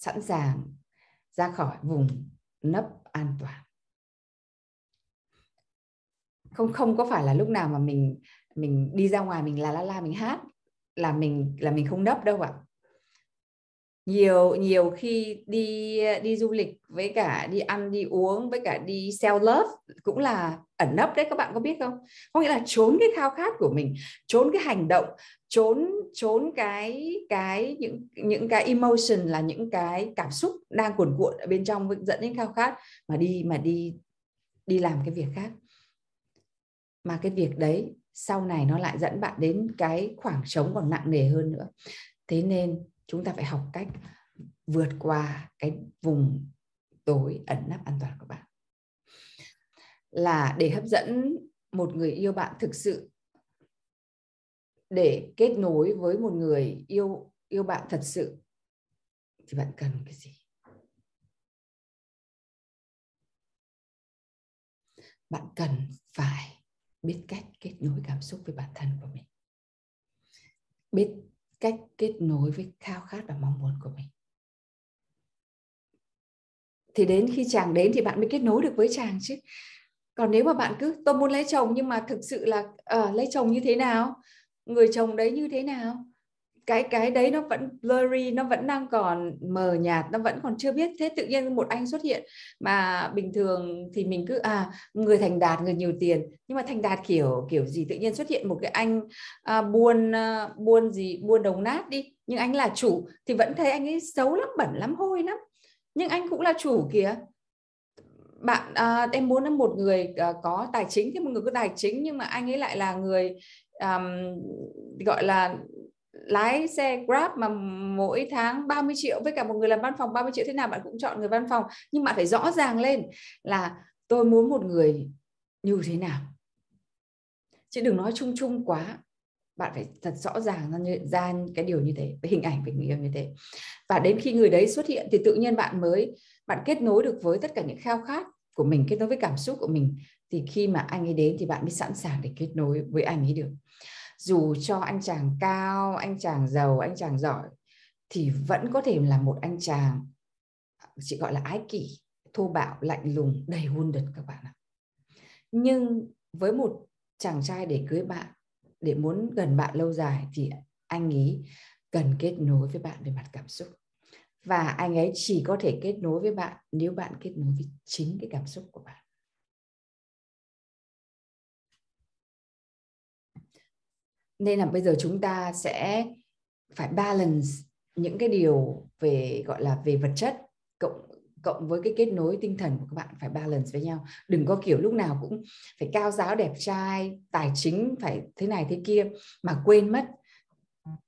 sẵn sàng ra khỏi vùng nấp an toàn. Không không có phải là lúc nào mà mình mình đi ra ngoài mình là la la, mình hát là mình là mình không nấp đâu ạ nhiều nhiều khi đi đi du lịch với cả đi ăn, đi uống, với cả đi sell love cũng là ẩn nấp đấy, các bạn có biết không? Có nghĩa là trốn cái khao khát của mình, trốn cái hành động, trốn trốn cái cái những những cái emotion là những cái cảm xúc đang cuồn cuộn ở bên trong, dẫn đến khao khát mà đi mà đi đi làm cái việc khác. Mà cái việc đấy sau này nó lại dẫn bạn đến cái khoảng trống còn nặng nề hơn nữa. Thế nên chúng ta phải học cách vượt qua cái vùng tối ẩn nấp an toàn của bạn. Là để hấp dẫn một người yêu bạn thực sự, để kết nối với một người yêu yêu bạn thật sự, thì bạn cần cái gì? Bạn cần phải biết cách kết nối cảm xúc với bản thân của mình. Biết cách kết nối với khao khát và mong muốn của mình. Thì đến khi chàng đến thì bạn mới kết nối được với chàng chứ. Còn nếu mà bạn cứ tôi muốn lấy chồng nhưng mà thực sự là uh, lấy chồng như thế nào? Người chồng đấy như thế nào? Cái cái đấy nó vẫn blurry nó vẫn đang còn mờ nhạt nó vẫn còn chưa biết. Thế tự nhiên một anh xuất hiện mà bình thường thì mình cứ à người thành đạt người nhiều tiền. Nhưng mà thành đạt kiểu kiểu gì tự nhiên xuất hiện một cái anh à, buôn à, buôn gì buôn đồng nát đi. Nhưng anh là chủ thì vẫn thấy anh ấy xấu lắm bẩn lắm hôi lắm. Nhưng anh cũng là chủ kìa. Bạn à, em muốn một người à, có tài chính thì một người có tài chính nhưng mà anh ấy lại là người um, gọi là lái xe Grab mà mỗi tháng 30 triệu, với cả một người làm văn phòng 30 triệu, thế nào bạn cũng chọn người văn phòng. Nhưng bạn phải rõ ràng lên là tôi muốn một người như thế nào. Chứ đừng nói chung chung quá. Bạn phải thật rõ ràng ra ra cái điều như thế với hình ảnh về người yêu như thế. Và đến khi người đấy xuất hiện thì tự nhiên bạn mới, bạn kết nối được với tất cả những khao khát của mình, kết nối với cảm xúc của mình. Thì khi mà anh ấy đến thì bạn mới sẵn sàng để kết nối với anh ấy được dù cho anh chàng cao, anh chàng giàu, anh chàng giỏi, thì vẫn có thể là một anh chàng, chị gọi là ái kỷ, thô bạo, lạnh lùng, đầy hôn đật các bạn ạ. Nhưng với một chàng trai để cưới bạn, để muốn gần bạn lâu dài thì anh ấy cần kết nối với bạn về mặt cảm xúc. Và anh ấy chỉ có thể kết nối với bạn nếu bạn kết nối với chính cái cảm xúc của bạn. Nên là bây giờ chúng ta sẽ phải balance những cái điều về, gọi là, về vật chất cộng cộng với cái kết nối tinh thần của các bạn phải balance với nhau. Đừng có kiểu lúc nào cũng phải cao giáo đẹp trai, tài chính phải thế này thế kia mà quên mất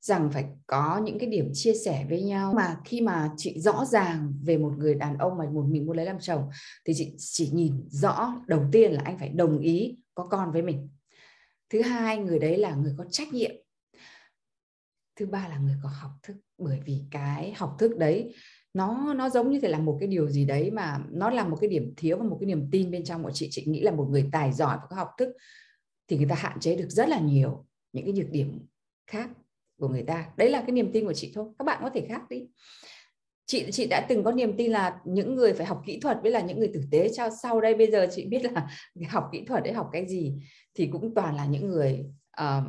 rằng phải có những cái điểm chia sẻ với nhau. Mà khi mà chị rõ ràng về một người đàn ông mà một mình muốn lấy làm chồng thì chị chỉ nhìn rõ, đầu tiên là anh phải đồng ý có con với mình thứ hai, người đấy là người có trách nhiệm. Thứ ba là người có học thức. Bởi vì cái học thức đấy, nó nó giống như thể là một cái điều gì đấy mà nó là một cái điểm thiếu và một cái niềm tin bên trong của chị. Chị nghĩ là một người tài giỏi và có học thức thì người ta hạn chế được rất là nhiều những cái nhược điểm khác của người ta. Đấy là cái niềm tin của chị thôi. Các bạn có thể khác đi chị chị đã từng có niềm tin là những người phải học kỹ thuật với là những người tử tế. Cho sau đây bây giờ chị biết là học kỹ thuật để học cái gì thì cũng toàn là những người um,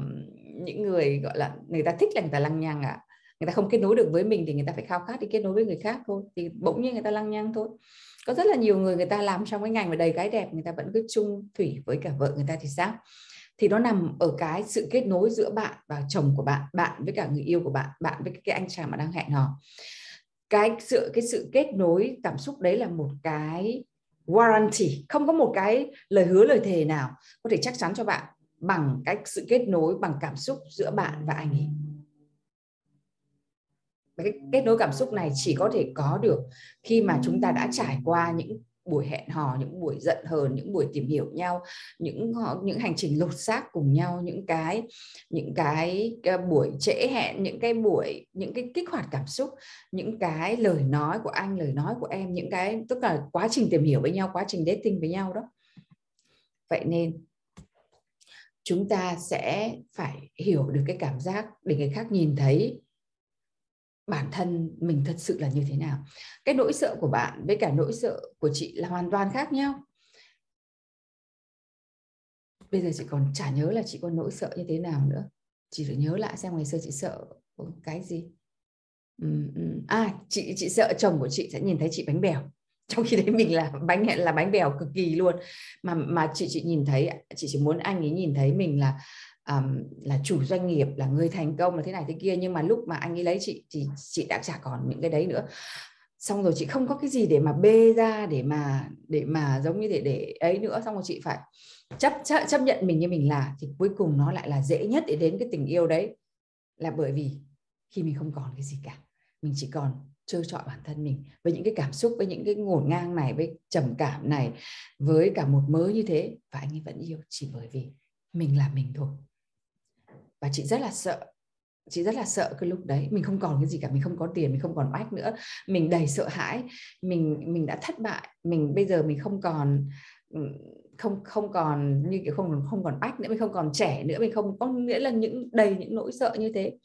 những người gọi là người ta thích là người ta lăng nhăng à người ta không kết nối được với mình thì người ta phải khao khát đi kết nối với người khác thôi. Thì bỗng nhiên người ta lăng nhăng thôi. Có rất là nhiều người người ta làm trong cái ngành mà đầy cái đẹp người ta vẫn cứ chung thủy với cả vợ người ta thì sao? Thì nó nằm ở cái sự kết nối giữa bạn và chồng của bạn bạn với cả người yêu của bạn bạn với cái anh chàng mà đang hẹn hò cái sự cái sự kết nối cảm xúc đấy là một cái warranty, không có một cái lời hứa lời thề nào có thể chắc chắn cho bạn bằng cách sự kết nối, bằng cảm xúc giữa bạn và anh ấy. Cái kết nối cảm xúc này chỉ có thể có được khi mà chúng ta đã trải qua những buổi hẹn hò những buổi giận hờn những buổi tìm hiểu nhau những ờ, những hành trình lột xác cùng nhau những cái những cái, cái buổi trễ hẹn những cái buổi những cái kích hoạt cảm xúc những cái lời nói của anh lời nói của em những cái tức là quá trình tìm hiểu với nhau quá trình dating với nhau đó. Vậy nên chúng ta sẽ phải hiểu được cái cảm giác để người khác nhìn thấy bản thân mình thật sự là như thế nào. Cái nỗi sợ của bạn với cả nỗi sợ của chị là hoàn toàn khác nhau. Bây giờ chị còn chả nhớ là chị có nỗi sợ như thế nào nữa. Chị phải nhớ lại xem ngày xưa chị sợ cái gì. À chị chị sợ chồng của chị sẽ nhìn thấy chị bánh bèo. Trong khi đấy mình là bánh là bánh bèo cực kỳ luôn. Mà mà chị chị nhìn thấy, chị chỉ muốn anh ấy nhìn thấy mình là um, là chủ doanh nghiệp là người thành công là thế này thế kia nhưng mà lúc mà anh ấy lấy chị thì chị đã chả còn những cái đấy nữa. Xong rồi chị không có cái gì để mà bê ra để mà để mà giống như để để ấy nữa. Xong rồi chị phải chấp chấp, chấp nhận mình như mình là thì cuối cùng nó lại là dễ nhất để đến cái tình yêu đấy. Là bởi vì khi mình không còn cái gì cả mình chỉ còn trơ trọi bản thân mình với những cái cảm xúc với những cái ngổn ngang này với trầm cảm này với cả một mớ như thế. Và anh ấy vẫn yêu chỉ bởi vì mình là mình thôi và chị rất là sợ. Chị rất là sợ cái lúc đấy. Mình không còn cái gì cả. Mình không có tiền, mình không còn bách nữa. Mình đầy sợ hãi. Mình mình đã thất bại. Mình, bây giờ mình không còn không không còn như kiểu không không còn bách nữa. Mình không còn trẻ nữa. Mình không có nghĩa là những, đầy những nỗi sợ như thế.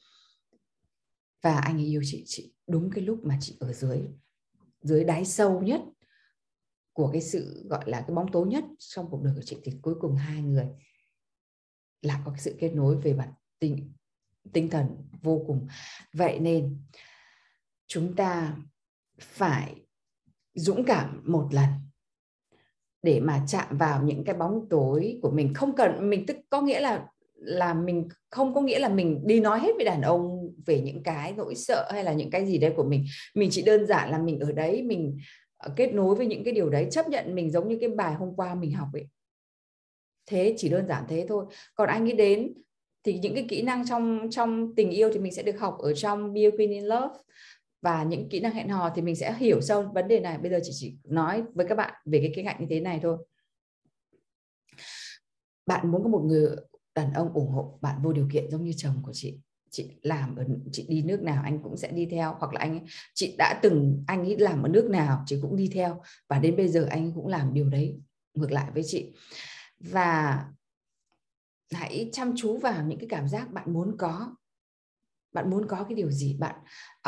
Và anh ấy yêu chị. Chị, đúng cái lúc mà chị ở dưới dưới đáy sâu nhất của cái sự gọi là cái bóng tối nhất trong cuộc đời của chị thì cuối cùng hai người là có cái sự kết nối về mặt tinh tinh thần vô cùng. Vậy nên, chúng ta phải dũng cảm một lần để mà chạm vào những cái bóng tối của mình. Không cần, mình tức, có nghĩa là là mình, không có nghĩa là mình đi nói hết với đàn ông về những cái nỗi sợ hay là những cái gì đấy của mình. Mình chỉ đơn giản là mình ở đấy, mình ờ, kết nối với những cái điều đấy, chấp nhận mình giống như cái bài hôm qua mình học ấy. Thế, chỉ đơn giản thế thôi. Còn anh ấy đến thì những cái kỹ năng trong trong tình yêu thì mình sẽ được học ở trong Be Queen in Love. Và những kỹ năng hẹn hò thì mình sẽ hiểu sâu vấn đề này. Bây giờ chị chỉ nói với các bạn về cái kế hoạch như thế này thôi. Bạn muốn có một người đàn ông ủng hộ bạn vô điều kiện giống như chồng của chị. Chị làm ở, chị đi nước nào anh cũng sẽ đi theo. Hoặc là anh, chị đã từng, anh ấy làm ở nước nào, chị cũng đi theo. Và đến bây giờ anh cũng làm điều đấy, ngược lại với chị. Và hãy chăm chú vào những cái cảm giác bạn muốn có. Bạn muốn có cái điều gì? Bạn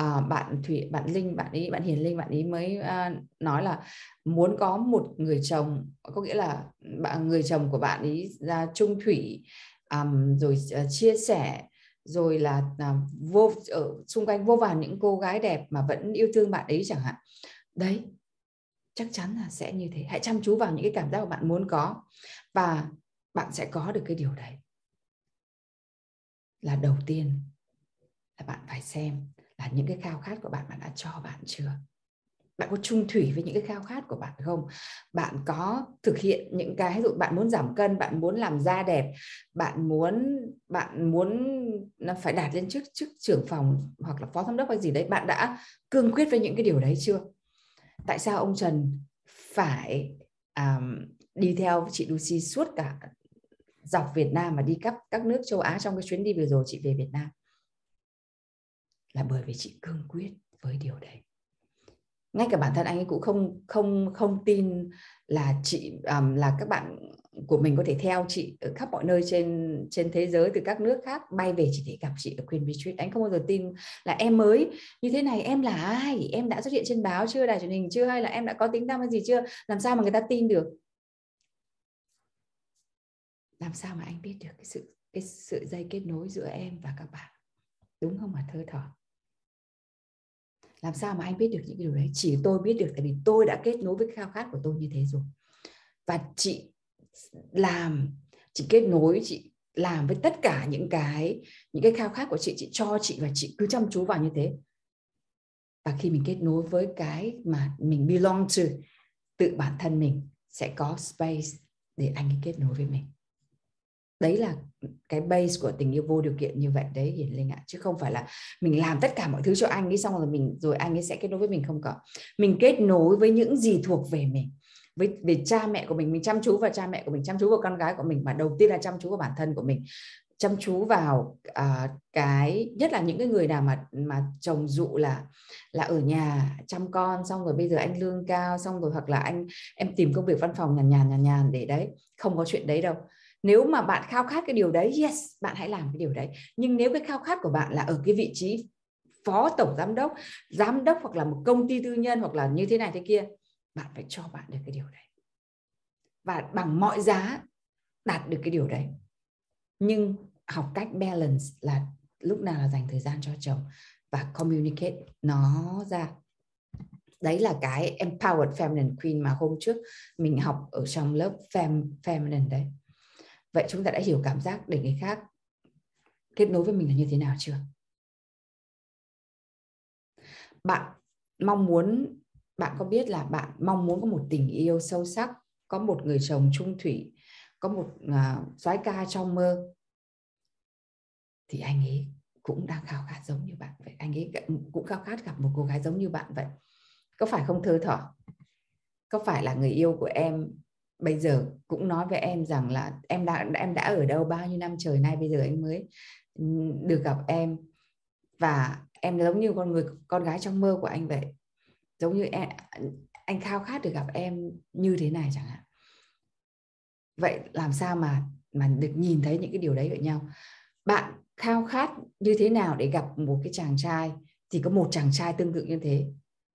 uh, bạn thủy bạn linh bạn ấy bạn hiền linh bạn ấy mới uh, nói là muốn có một người chồng. Có nghĩa là bạn người chồng của bạn ấy ra trung thủy um, rồi uh, chia sẻ rồi là uh, vô ở xung quanh vô vàn những cô gái đẹp mà vẫn yêu thương bạn ấy chẳng hạn. Đấy chắc chắn là sẽ như thế. Hãy chăm chú vào những cái cảm giác mà bạn muốn có. Và bạn sẽ có được cái điều đấy. Là đầu tiên là bạn phải xem là những cái khao khát của bạn bạn đã cho bạn chưa? Bạn có chung thủy với những cái khao khát của bạn không? Bạn có thực hiện những cái ví dụ bạn muốn giảm cân bạn muốn làm da đẹp bạn muốn bạn muốn phải đạt lên chức chức trưởng phòng hoặc là phó giám đốc hay gì đấy bạn đã cương quyết với những cái điều đấy chưa? Tại sao ông Trần phải um, đi theo chị Lucy suốt cả dọc Việt Nam mà đi khắp các nước châu Á trong cái chuyến đi vừa rồi chị về Việt Nam. Là bởi vì chị cương quyết với điều đấy. Ngay cả bản thân anh ấy cũng không không không tin là chị um, là các bạn của mình có thể theo chị ở khắp mọi nơi trên trên thế giới từ các nước khác bay về chỉ để gặp chị ở Queen Retreat. Anh không bao giờ tin là em mới như thế này em là ai? Em đã xuất hiện trên báo chưa đài truyền hình chưa? Hay là em đã có tính năng hay gì chưa? Làm sao mà người ta tin được? Làm sao mà anh biết được cái sự cái sự dây kết nối giữa em và các bạn? Đúng không mà thơ thỏ? Làm sao mà anh biết được những cái điều đấy? Chỉ tôi biết được tại vì tôi đã kết nối với khao khát của tôi như thế rồi. Và chị làm, chị kết nối, chị làm với tất cả những cái những cái khao khát của chị chị cho chị và chị cứ chăm chú vào như thế. Và khi mình kết nối với cái mà mình belong to tự bản thân mình, sẽ có space để anh ấy kết nối với mình đấy là cái base của tình yêu vô điều kiện như vậy đấy hiển linh ạ. Chứ không phải là mình làm tất cả mọi thứ cho anh ấy xong rồi mình rồi anh ấy sẽ kết nối với mình không có. Mình kết nối với những gì thuộc về mình với về cha mẹ của mình. Mình chăm chú vào cha mẹ của mình chăm chú vào con gái của mình mà đầu tiên là chăm chú vào bản thân của mình. Chăm chú vào uh, cái nhất là những cái người nào mà mà chồng dụ là là ở nhà chăm con xong rồi bây giờ anh lương cao xong rồi hoặc là anh em tìm công việc văn phòng nhàn nhàn nhàn nhàn để đấy. Không có chuyện đấy đâu nếu mà bạn khao khát cái điều đấy, yes, bạn hãy làm cái điều đấy. Nhưng nếu cái khao khát của bạn là ở cái vị trí phó tổng giám đốc giám đốc hoặc là một công ty tư nhân hoặc là như thế này thế kia, bạn phải cho bạn được cái điều đấy. Và bằng mọi giá đạt được cái điều đấy. Nhưng học cách balance là lúc nào là dành thời gian cho chồng và communicate nó ra. Đấy là cái empowered feminine queen mà hôm trước mình học ở trong lớp fem, feminine đấy vậy chúng ta đã hiểu cảm giác để người khác kết nối với mình là như thế nào chưa? Bạn mong muốn bạn có biết là bạn mong muốn có một tình yêu sâu sắc có một người chồng trung thủy có một uh, soái ca trong mơ thì anh ấy cũng đang khao khát giống như bạn vậy. Anh ấy cũng khao khát gặp một cô gái giống như bạn vậy. Có phải không thơ thỏ có phải là người yêu của em bây giờ cũng nói với em rằng là em đã em đã ở đâu bao nhiêu năm trời nay bây giờ anh mới ừ, được gặp em. Và em giống như con người, con gái trong mơ của anh vậy. Giống như em, anh khao khát được gặp em như thế này chẳng hạn. Vậy làm sao mà mà được nhìn thấy những cái điều đấy với nhau? Bạn khao khát như thế nào để gặp một cái chàng trai thì có một chàng trai tương tự như thế?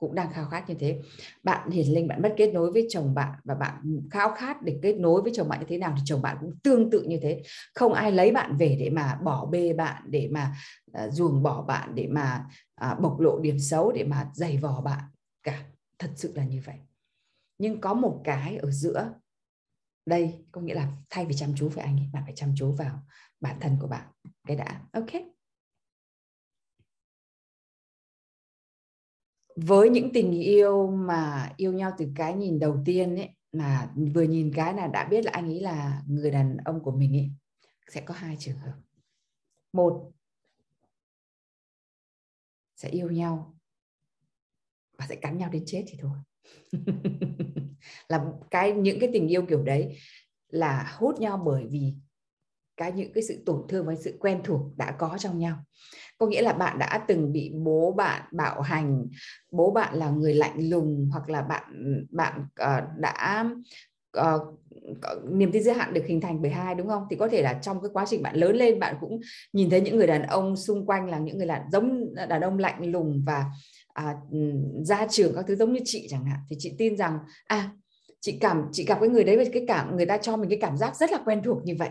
Cũng đang khao khát như thế. Bạn hiền linh bạn mất kết nối với chồng bạn và bạn khao khát để kết nối với chồng bạn như thế nào thì chồng bạn cũng tương tự như thế. Không ai lấy bạn về để mà bỏ bê bạn để mà uh, ruồng bỏ bạn để mà uh, bộc lộ điểm xấu để mà giày vò bạn cả. Thật sự là như vậy. Nhưng có một cái ở giữa đây có nghĩa là thay vì chăm chú với anh ấy bạn phải chăm chú vào bản thân của bạn. Cái đã. Ok. Với những tình yêu mà yêu nhau từ cái nhìn đầu tiên ấy, mà vừa nhìn cái là đã biết là anh ấy là người đàn ông của mình ấy, sẽ có hai trường hợp. Một, sẽ yêu nhau và sẽ cắn nhau đến chết thì thôi. Là cái, những cái tình yêu kiểu đấy là hút nhau bởi vì cái những cái sự tổn thương với sự quen thuộc đã có trong nhau. Có nghĩa là bạn đã từng bị bố bạn bạo hành bố bạn là người lạnh lùng hoặc là bạn bạn uh, đã uh, niềm tin giới hạn được hình thành bởi hai đúng không? Thì có thể là trong cái quá trình bạn lớn lên bạn cũng nhìn thấy những người đàn ông xung quanh là những người là giống đàn ông lạnh lùng và à, ra trường các thứ giống như chị chẳng hạn. Thì chị tin rằng à chị cảm chị gặp cái người đấy với cái cảm người ta cho mình cái cảm giác rất là quen thuộc như vậy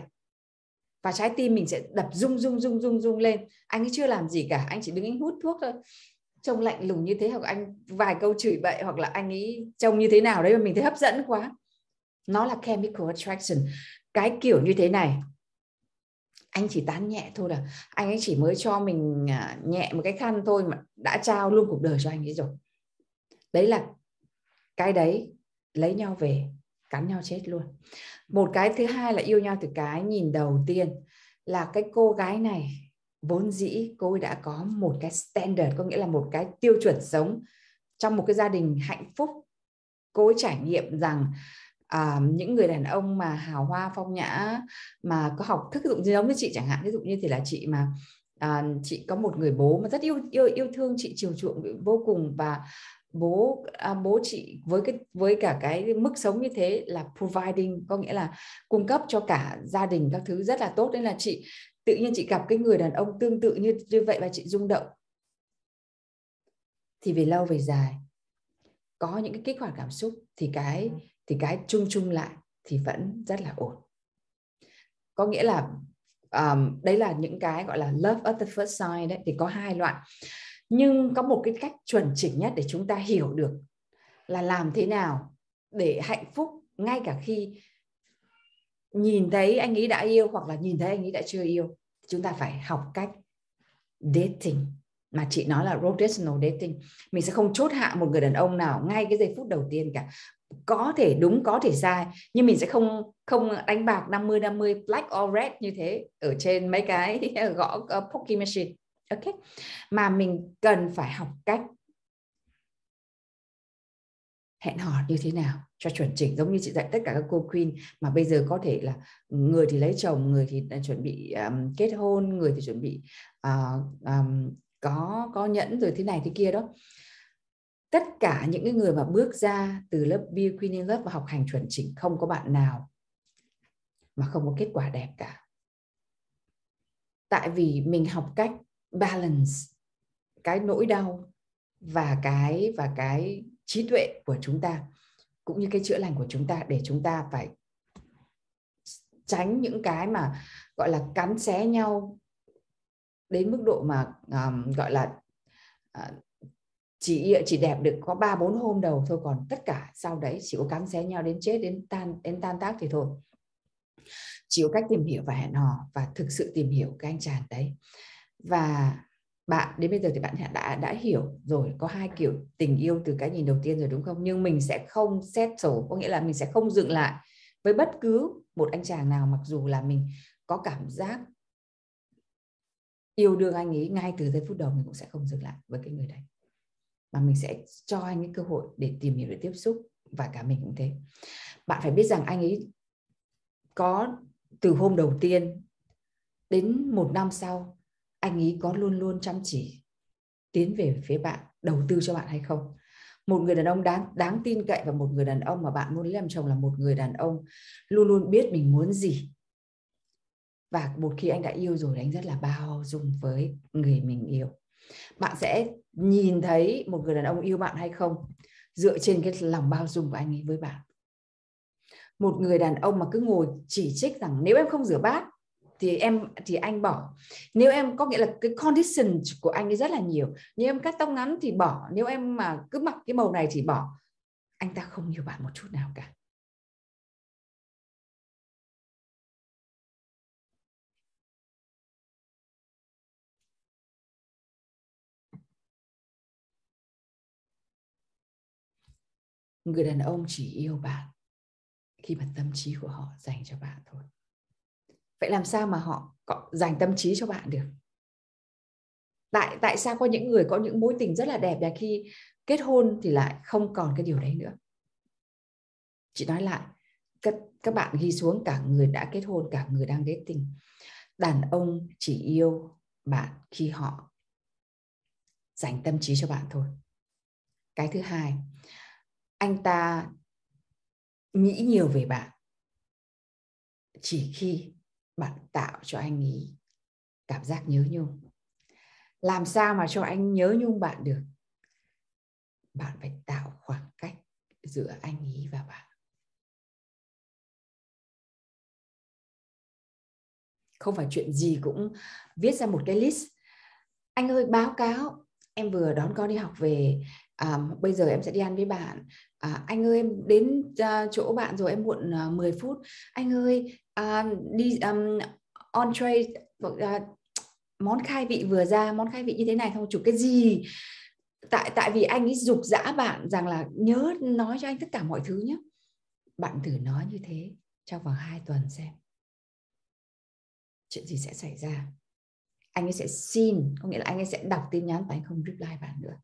và trái tim mình sẽ đập rung rung rung rung rung lên. Anh ấy chưa làm gì cả, anh chỉ đứng anh hút thuốc thôi. Trông lạnh lùng như thế, hoặc anh vài câu chửi bậy, hoặc là anh ấy trông như thế nào đấy mà mình thấy hấp dẫn quá. Nó là chemical attraction. Cái kiểu như thế này. Anh chỉ tán nhẹ thôi là anh ấy chỉ mới cho mình à, nhẹ một cái khăn thôi mà đã trao luôn cuộc đời cho anh ấy rồi. Đấy là cái đấy, lấy nhau về cắn nhau chết luôn. Một cái thứ hai là yêu nhau từ cái nhìn đầu tiên là cái cô gái này vốn dĩ cô ấy đã có một cái standard có nghĩa là một cái tiêu chuẩn sống trong một cái gia đình hạnh phúc. Cô ấy trải nghiệm rằng à, những người đàn ông mà hào hoa phong nhã mà có học thức dụng giống như chị chẳng hạn ví dụ như thì là chị mà à, chị có một người bố mà rất yêu yêu yêu thương chị chiều chuộng vô cùng và bố à, bố chị với cái với cả cái mức sống như thế là providing có nghĩa là cung cấp cho cả gia đình các thứ rất là tốt. Nên là chị tự nhiên chị gặp cái người đàn ông tương tự như như vậy và chị rung động. Thì về lâu về dài có những cái kích hoạt cảm xúc thì cái thì cái chung chung lại thì vẫn rất là ổn. Có nghĩa là um, đấy là những cái gọi là love at the first sight đấy thì có hai loại nhưng có một cái cách chuẩn chỉnh nhất để chúng ta hiểu được là làm thế nào để hạnh phúc ngay cả khi nhìn thấy anh ấy đã yêu hoặc là nhìn thấy anh ấy đã chưa yêu. Chúng ta phải học cách dating mà chị nói là rotational dating. Mình sẽ không chốt hạ một người đàn ông nào ngay cái giây phút đầu tiên cả. Có thể đúng có thể sai nhưng mình sẽ không không đánh bạc 50 50 black or red như thế ở trên mấy cái gõ uh, poker machine ok. Mà mình cần phải học cách hẹn hò như thế nào cho chuẩn chỉnh giống như chị dạy tất cả các cô queen mà bây giờ có thể là người thì lấy chồng người thì chuẩn bị um, kết hôn người thì chuẩn bị uh, um, có có nhẫn rồi thế này thế kia đó. Tất cả những cái người mà bước ra từ lớp Be Queen in Love và học hành chuẩn chỉnh không có bạn nào mà không có kết quả đẹp cả. Tại vì mình học cách balance cái nỗi đau và cái và cái trí tuệ của chúng ta cũng như cái chữa lành của chúng ta để chúng ta phải tránh những cái mà gọi là cắn xé nhau đến mức độ mà um, gọi là uh, chỉ chỉ đẹp được có ba bốn hôm đầu thôi còn tất cả sau đấy chỉ có cắn xé nhau đến chết đến tan đến tan tác thì thôi. Chỉ có cách tìm hiểu và hẹn hò và thực sự tìm hiểu cái anh chàng đấy và bạn, đến bây giờ thì bạn đã đã hiểu rồi, có hai kiểu tình yêu từ cái nhìn đầu tiên rồi, đúng không? Nhưng mình sẽ không settle có nghĩa là mình sẽ không dừng lại với bất cứ một anh chàng nào, mặc dù là mình có cảm giác yêu đương anh ấy ngay từ giây phút đầu, mình cũng sẽ không dừng lại với cái người đấy. Mà mình sẽ cho anh ấy cơ hội để tìm hiểu, để tiếp xúc, và cả mình cũng thế. Bạn phải biết rằng anh ấy có từ hôm đầu tiên đến một năm sau anh ấy có luôn luôn chăm chỉ tiến về phía bạn, đầu tư cho bạn hay không? Một người đàn ông đáng đáng tin cậy và một người đàn ông mà bạn muốn lấy làm chồng là một người đàn ông luôn luôn biết mình muốn gì. Và một khi anh đã yêu rồi anh rất là bao dung với người mình yêu. Bạn sẽ nhìn thấy một người đàn ông yêu bạn hay không dựa trên cái lòng bao dung của anh ấy với bạn. Một người đàn ông mà cứ ngồi chỉ trích rằng nếu em không rửa bát thì em, thì anh bỏ. Nếu em, có nghĩa là cái condition của anh ấy rất là nhiều. Nếu em cắt tóc ngắn thì bỏ. Nếu em mà cứ mặc cái màu này thì bỏ. Anh ta không yêu bạn một chút nào cả. Người đàn ông chỉ yêu bạn khi mà tâm trí của họ dành cho bạn thôi vậy làm sao mà họ dành tâm trí cho bạn được? Tại tại sao có những người có những mối tình rất là đẹp và khi kết hôn thì lại không còn cái điều đấy nữa? Chị nói lại, các các bạn ghi xuống cả người đã kết hôn, cả người đang dating đàn ông chỉ yêu bạn khi họ dành tâm trí cho bạn thôi. Cái thứ hai, anh ta nghĩ nhiều về bạn chỉ khi bạn tạo cho anh ấy cảm giác nhớ nhung. Làm sao mà cho anh nhớ nhung bạn được? Bạn phải tạo khoảng cách giữa anh ấy và bạn. Không phải chuyện gì cũng viết ra một cái list. Anh ơi báo cáo em vừa đón con đi học về à, bây giờ em sẽ đi ăn với bạn à, anh ơi em đến uh, chỗ bạn rồi em muộn à, uh, 10 phút. Anh ơi uh, đi um, on uh, món khai vị vừa ra món khai vị như thế này không chủ cái gì? Tại tại vì anh ấy dục dã bạn rằng là nhớ nói cho anh tất cả mọi thứ nhé bạn thử nói như thế trong vòng 2 tuần xem. Chuyện gì sẽ xảy ra? Anh ấy sẽ xin có nghĩa là anh ấy sẽ đọc tin nhắn và anh không reply bạn nữa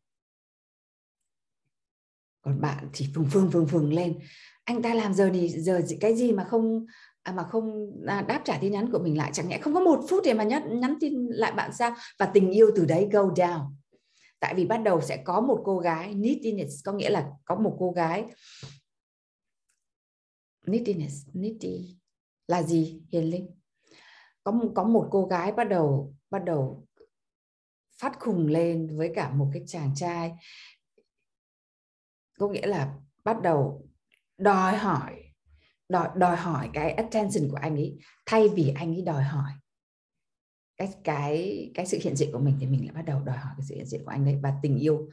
còn bạn thì phừng phừng phừng phừng lên. Anh ta làm giờ thì giờ cái gì mà không à, mà không à, đáp trả tin nhắn của mình lại? Chẳng nhẽ không có một phút để mà nhắn nhắn tin lại bạn sao? Và tình yêu từ đấy go down. Tại vì bắt đầu sẽ có một cô gái neediness có nghĩa là có một cô gái. Neediness needy là gì? Hiền linh. Có có một cô gái bắt đầu bắt đầu phát khùng lên với cả một cái chàng trai có nghĩa là bắt đầu đòi hỏi đòi đòi hỏi cái attention của anh ấy thay vì anh ấy đòi hỏi. Cái cái cái sự hiện diện của mình thì mình lại bắt đầu đòi hỏi cái sự hiện diện của anh đấy. Và tình yêu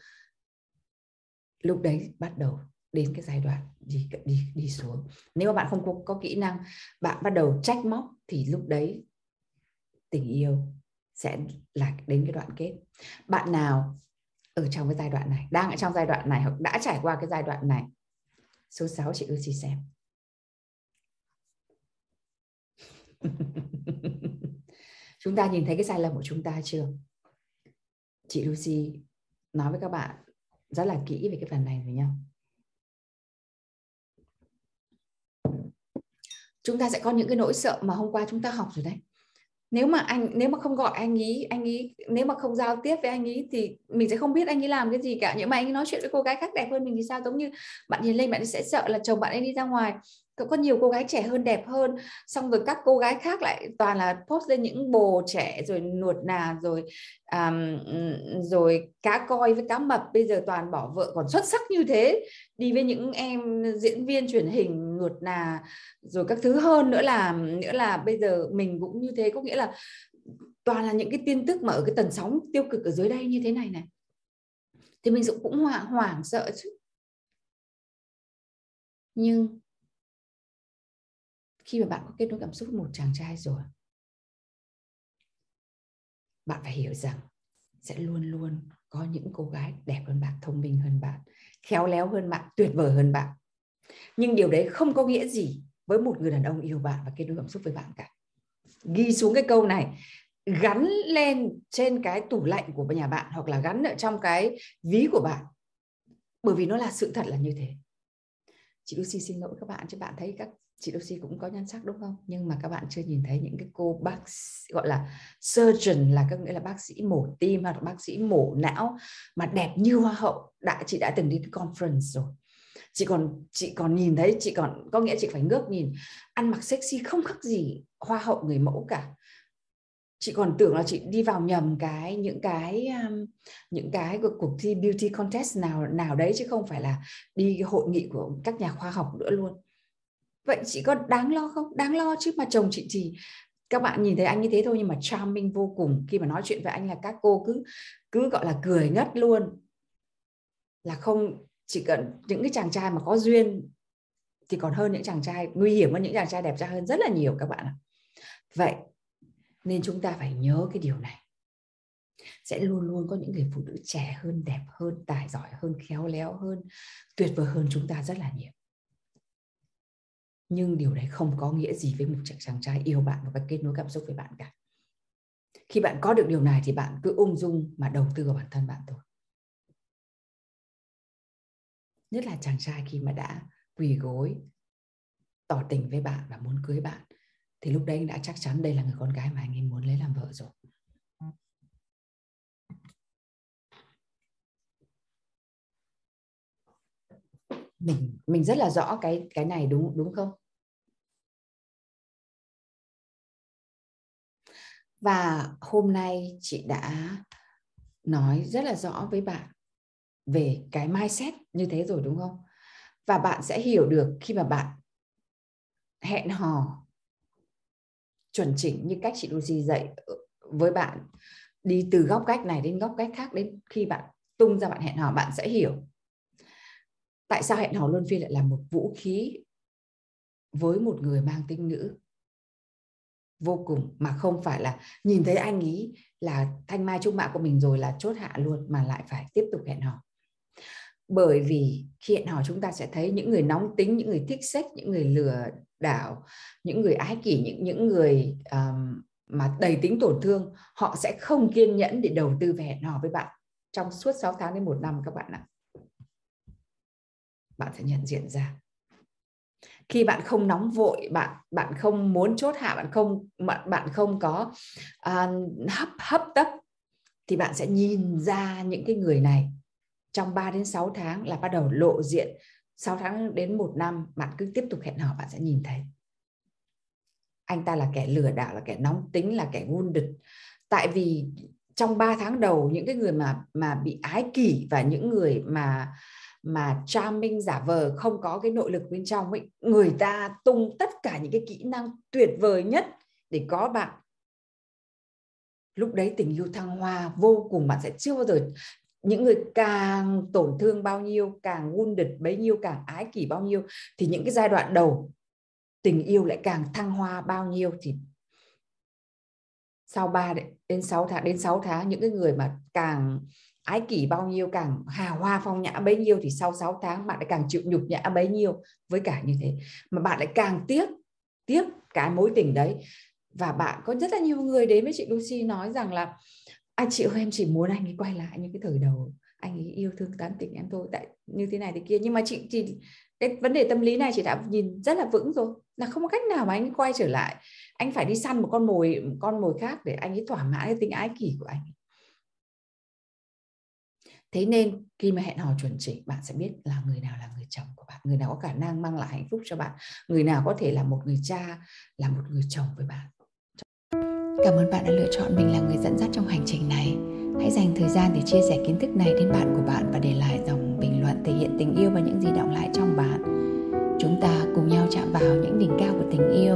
lúc đấy bắt đầu đến cái giai đoạn đi đi đi xuống. Nếu mà bạn không có, có kỹ năng bạn bắt đầu trách móc thì lúc đấy tình yêu sẽ là đến cái đoạn kết. Bạn nào ở trong cái giai đoạn này, đang ở trong giai đoạn này hoặc đã trải qua cái giai đoạn này. Số 6 chị Lucy xem? Chúng ta nhìn thấy cái sai lầm của chúng ta chưa? Chị Lucy nói với các bạn rất là kỹ về cái phần này với nhau chúng ta sẽ có những cái nỗi sợ mà hôm qua chúng ta học rồi đấy nếu mà anh, nếu mà không gọi anh ý anh ý, nếu mà không giao tiếp với anh ý thì mình sẽ không biết anh ấy làm cái gì cả. Nhưng mà anh ấy nói chuyện với cô gái khác đẹp hơn mình thì sao? Giống như bạn nhìn lên bạn sẽ sợ là chồng bạn ấy đi ra ngoài có nhiều cô gái trẻ hơn đẹp hơn xong rồi các cô gái khác lại toàn là post lên những bồ trẻ rồi nuột nà rồi um, rồi cá coi với cá mập. Bây giờ toàn bỏ vợ còn xuất sắc như thế đi với những em diễn viên truyền hình nuột nà rồi các thứ hơn. Nữa là nữa là bây giờ mình cũng như thế có nghĩa là toàn là những cái tin tức mà ở cái tần sóng tiêu cực ở dưới đây như thế này này. Thì mình cũng hoảng hoảng sợ chứ. Nhưng khi mà bạn có kết nối cảm xúc với một chàng trai rồi, bạn phải hiểu rằng sẽ luôn luôn có những cô gái đẹp hơn bạn, thông minh hơn bạn, khéo léo hơn bạn, tuyệt vời hơn bạn. Nhưng điều đấy không có nghĩa gì với một người đàn ông yêu bạn và kết nối cảm xúc với bạn cả. Ghi xuống cái câu này, gắn lên trên cái tủ lạnh của nhà bạn hoặc là gắn ở trong cái ví của bạn. Bởi vì nó là sự thật là như thế chị Lucy xin lỗi các bạn chứ bạn thấy các chị Lucy cũng có nhan sắc đúng không? Nhưng mà các bạn chưa nhìn thấy những cái cô bác gọi là surgeon là có nghĩa là bác sĩ mổ tim hoặc bác sĩ mổ não mà đẹp như hoa hậu. Đã, chị đã từng đi cái conference rồi. Chị còn chị còn nhìn thấy, chị còn, có nghĩa chị phải ngước nhìn. Ăn mặc sexy không khác gì hoa hậu người mẫu cả chị còn tưởng là chị đi vào nhầm cái những cái um, những cái cuộc, cuộc thi beauty contest nào nào đấy chứ không phải là đi hội nghị của các nhà khoa học nữa luôn. Vậy chị có đáng lo không? Đáng lo chứ mà chồng chị thì các bạn nhìn thấy anh như thế thôi nhưng mà charming vô cùng. Khi mà nói chuyện với anh là các cô cứ cứ gọi là cười ngất luôn. Là không chỉ cần những cái chàng trai mà có duyên thì còn hơn những chàng trai nguy hiểm hơn những chàng trai đẹp trai hơn rất là nhiều các bạn ạ. Vậy nên chúng ta phải nhớ cái điều này. Sẽ luôn luôn có những người phụ nữ trẻ hơn, đẹp hơn, tài giỏi hơn, khéo léo hơn, tuyệt vời hơn chúng ta rất là nhiều. Nhưng điều đấy không có nghĩa gì với một chàng trai yêu bạn và kết nối cảm xúc với bạn cả. Khi bạn có được điều này thì bạn cứ ung dung mà đầu tư vào bản thân bạn thôi. Nhất là chàng trai khi mà đã quỳ gối, tỏ tình với bạn và muốn cưới bạn thì lúc đấy anh đã chắc chắn đây là người con gái mà anh ấy muốn lấy làm vợ rồi. Mình mình rất là rõ cái cái này đúng đúng không? Và hôm nay chị đã nói rất là rõ với bạn về cái mindset như thế rồi, đúng không? Và bạn sẽ hiểu được khi mà bạn hẹn hò chuẩn chỉnh như cách chị Lucy dạy ờ, với bạn. Đi từ góc cách này đến góc cách khác đến khi bạn tung ra bạn hẹn hò, bạn sẽ hiểu. Tại sao hẹn hò luân phiên lại là một vũ khí với một người mang tính nữ vô cùng, mà không phải là nhìn thấy anh ý là thanh mai trúc mã của mình rồi là chốt hạ luôn, mà lại phải tiếp tục hẹn hò. Bởi vì khi hẹn hò chúng ta sẽ thấy những người nóng tính, những người thích sex, những người lừa đảo những người ái kỷ những những người um, mà đầy tính tổn thương họ sẽ không kiên nhẫn để đầu tư về hẹn hò với bạn trong suốt 6 tháng đến một năm các bạn ạ. Bạn sẽ nhận diện ra. Khi bạn không nóng vội bạn bạn không muốn chốt hạ bạn không bạn bạn không có uh, hấp hấp tấp thì bạn sẽ nhìn ra những cái người này trong 3 đến 6 tháng là bắt đầu lộ diện 6 tháng đến một năm, bạn cứ tiếp tục hẹn hò, bạn sẽ nhìn thấy. Anh ta là kẻ lừa đảo, là kẻ nóng tính, là kẻ wounded. Tại vì trong 3 tháng đầu, những cái người mà mà bị ái kỷ và những người mà mà charming, giả vờ, không có cái nội lực bên trong ấy, người ta tung tất cả những cái kỹ năng tuyệt vời nhất để có bạn. Lúc đấy tình yêu thăng hoa vô cùng, bạn sẽ chưa bao giờ những người càng tổn thương bao nhiêu, càng wounded bấy nhiêu, càng ái kỷ bao nhiêu, thì những cái giai đoạn đầu, tình yêu lại càng thăng hoa bao nhiêu thì sau 3 đến 6 tháng, đến 6 tháng, những cái người mà càng ái kỷ bao nhiêu, càng hà hoa phong nhã bấy nhiêu thì sau 6 tháng bạn lại càng chịu nhục nhã bấy nhiêu. Với cả như thế, mà bạn lại càng tiếc tiếc cái mối tình đấy. Và bạn có rất là nhiều người đến với chị Lucy nói rằng là anh chị ơi, em chỉ muốn anh ấy quay lại những cái thời đầu. Anh ấy yêu thương tán tỉnh em thôi, tại như thế này thế kia. Nhưng mà chị thì cái vấn đề tâm lý này chị đã nhìn rất là vững rồi. Là không có cách nào mà anh ấy quay trở lại. Anh phải đi săn một con mồi một con mồi khác để anh ấy thỏa mãn cái tính ái kỷ của anh thế nên, khi mà hẹn hò chuẩn chỉnh bạn sẽ biết là người nào là người chồng của bạn. Người nào có khả năng mang lại hạnh phúc cho bạn. Người nào có thể là một người cha, là một người chồng với bạn cảm ơn bạn đã lựa chọn mình là người dẫn dắt trong hành trình này. Hãy dành thời gian để chia sẻ kiến thức này đến bạn của bạn và để lại dòng bình luận thể hiện tình yêu và những gì động lại trong bạn. Chúng ta cùng nhau chạm vào những đỉnh cao của tình yêu,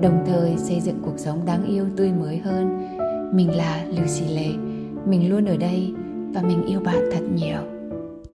đồng thời xây dựng cuộc sống đáng yêu tươi mới hơn. Mình là lucy lê mình luôn ở đây và mình yêu bạn thật nhiều.